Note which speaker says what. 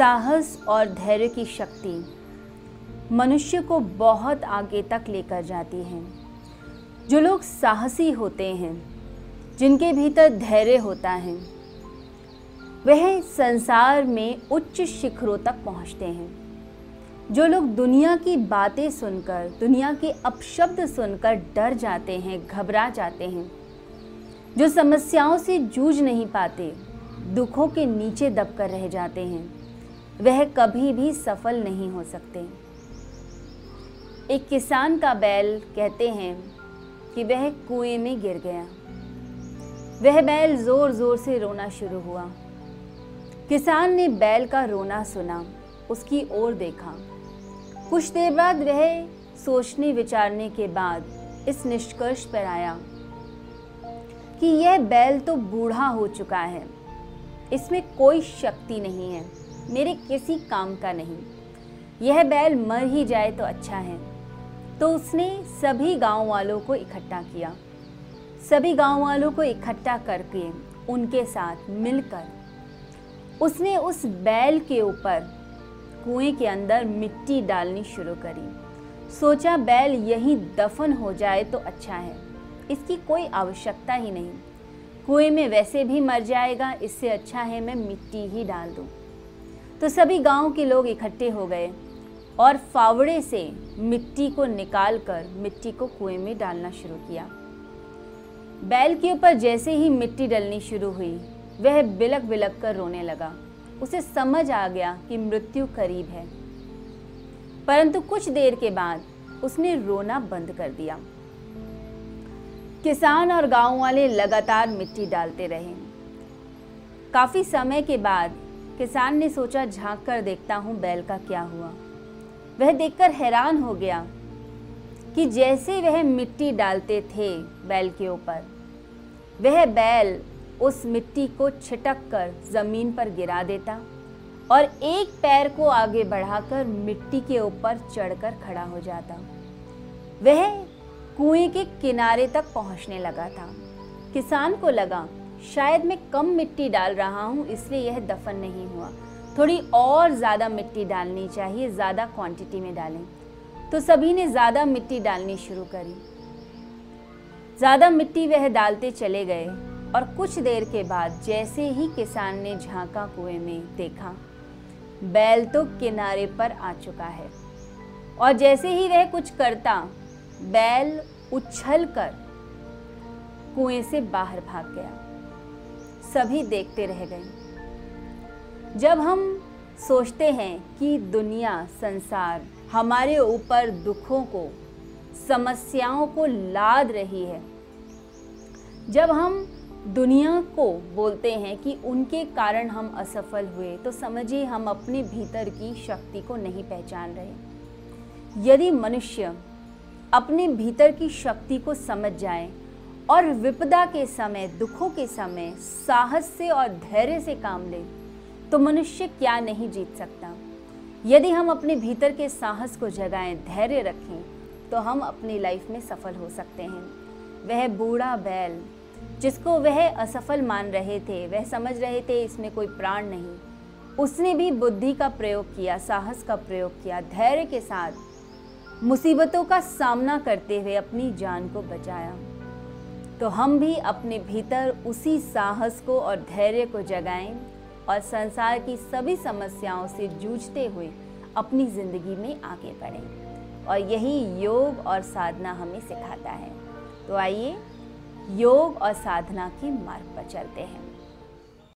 Speaker 1: साहस और धैर्य की शक्ति मनुष्य को बहुत आगे तक लेकर जाती है। जो लोग साहसी होते हैं, जिनके भीतर धैर्य होता है, वह संसार में उच्च शिखरों तक पहुँचते हैं। जो लोग दुनिया की बातें सुनकर, दुनिया के अपशब्द सुनकर डर जाते हैं, घबरा जाते हैं, जो समस्याओं से जूझ नहीं पाते, दुखों के नीचे दबकर रह जाते हैं। वह कभी भी सफल नहीं हो सकते। एक किसान का बैल कहते हैं कि वह कुएँ में गिर गया। वह बैल ज़ोर ज़ोर से रोना शुरू हुआ। किसान ने बैल का रोना सुना, उसकी ओर देखा। कुछ देर बाद वह सोचने विचारने के बाद इस निष्कर्ष पर आया कि यह बैल तो बूढ़ा हो चुका है, इसमें कोई शक्ति नहीं है। मेरे किसी काम का नहीं। यह बैल मर ही जाए तो अच्छा है। तो उसने सभी गाँव वालों को इकट्ठा किया। सभी गाँव वालों को इकट्ठा करके उनके साथ मिलकर उसने उस बैल के ऊपर कुएँ के अंदर मिट्टी डालनी शुरू करी। सोचा बैल यहीं दफन हो जाए तो अच्छा है। इसकी कोई आवश्यकता ही नहीं। कुएँ में वैसे भी मर जाएगा, इससे अच्छा है मैं मिट्टी ही डाल दूँ। तो सभी गाँव के लोग इकट्ठे हो गए और फावड़े से मिट्टी को निकाल कर मिट्टी को कुएँ में डालना शुरू किया। बैल के ऊपर जैसे ही मिट्टी डलनी शुरू हुई, वह बिलक बिलक कर रोने लगा। उसे समझ आ गया कि मृत्यु करीब है। परंतु कुछ देर के बाद उसने रोना बंद कर दिया। किसान और गाँव वाले लगातार मिट्टी डालते रहे। काफ़ी समय के बाद किसान ने सोचा, झाँक कर देखता हूँ बैल का क्या हुआ। वह देखकर हैरान हो गया कि जैसे वह मिट्टी डालते थे बैल के ऊपर, वह बैल उस मिट्टी को छिटक कर ज़मीन पर गिरा देता और एक पैर को आगे बढ़ाकर मिट्टी के ऊपर चढ़कर खड़ा हो जाता। वह कुएँ के किनारे तक पहुँचने लगा था। किसान को लगा शायद मैं कम मिट्टी डाल रहा हूँ, इसलिए यह दफन नहीं हुआ। थोड़ी और ज़्यादा मिट्टी डालनी चाहिए, ज़्यादा क्वांटिटी में डालें। तो सभी ने ज़्यादा मिट्टी डालनी शुरू करी। ज़्यादा मिट्टी वह डालते चले गए, और कुछ देर के बाद जैसे ही किसान ने झांका कुएँ में देखा, बैल तो किनारे पर आ चुका है। और जैसे ही वह कुछ करता, बैल उछल कर कुएँ से बाहर भाग गया। सभी देखते रह गए। जब हम सोचते हैं कि दुनिया, संसार हमारे ऊपर दुखों को, समस्याओं को लाद रही है, जब हम दुनिया को बोलते हैं कि उनके कारण हम असफल हुए तो समझिए हम अपने भीतर की शक्ति को नहीं पहचान रहे। यदि मनुष्य अपने भीतर की शक्ति को समझ जाए और विपदा के समय, दुखों के समय साहस से और धैर्य से काम ले तो मनुष्य क्या नहीं जीत सकता? यदि हम अपने भीतर के साहस को जगाएँ, धैर्य रखें तो हम अपनी लाइफ में सफल हो सकते हैं। वह बूढ़ा बैल, जिसको वह असफल मान रहे थे, वह समझ रहे थे इसमें कोई प्राण नहीं। उसने भी बुद्धि का प्रयोग किया, साहस का प्रयोग किया, धैर्य के साथ मुसीबतों का सामना करते हुए अपनी जान को बचाया। तो हम भी अपने भीतर उसी साहस को और धैर्य को जगाएँ और संसार की सभी समस्याओं से जूझते हुए अपनी ज़िंदगी में आगे बढ़ें। और यही योग और साधना हमें सिखाता है। तो आइए योग और साधना के मार्ग पर चलते हैं।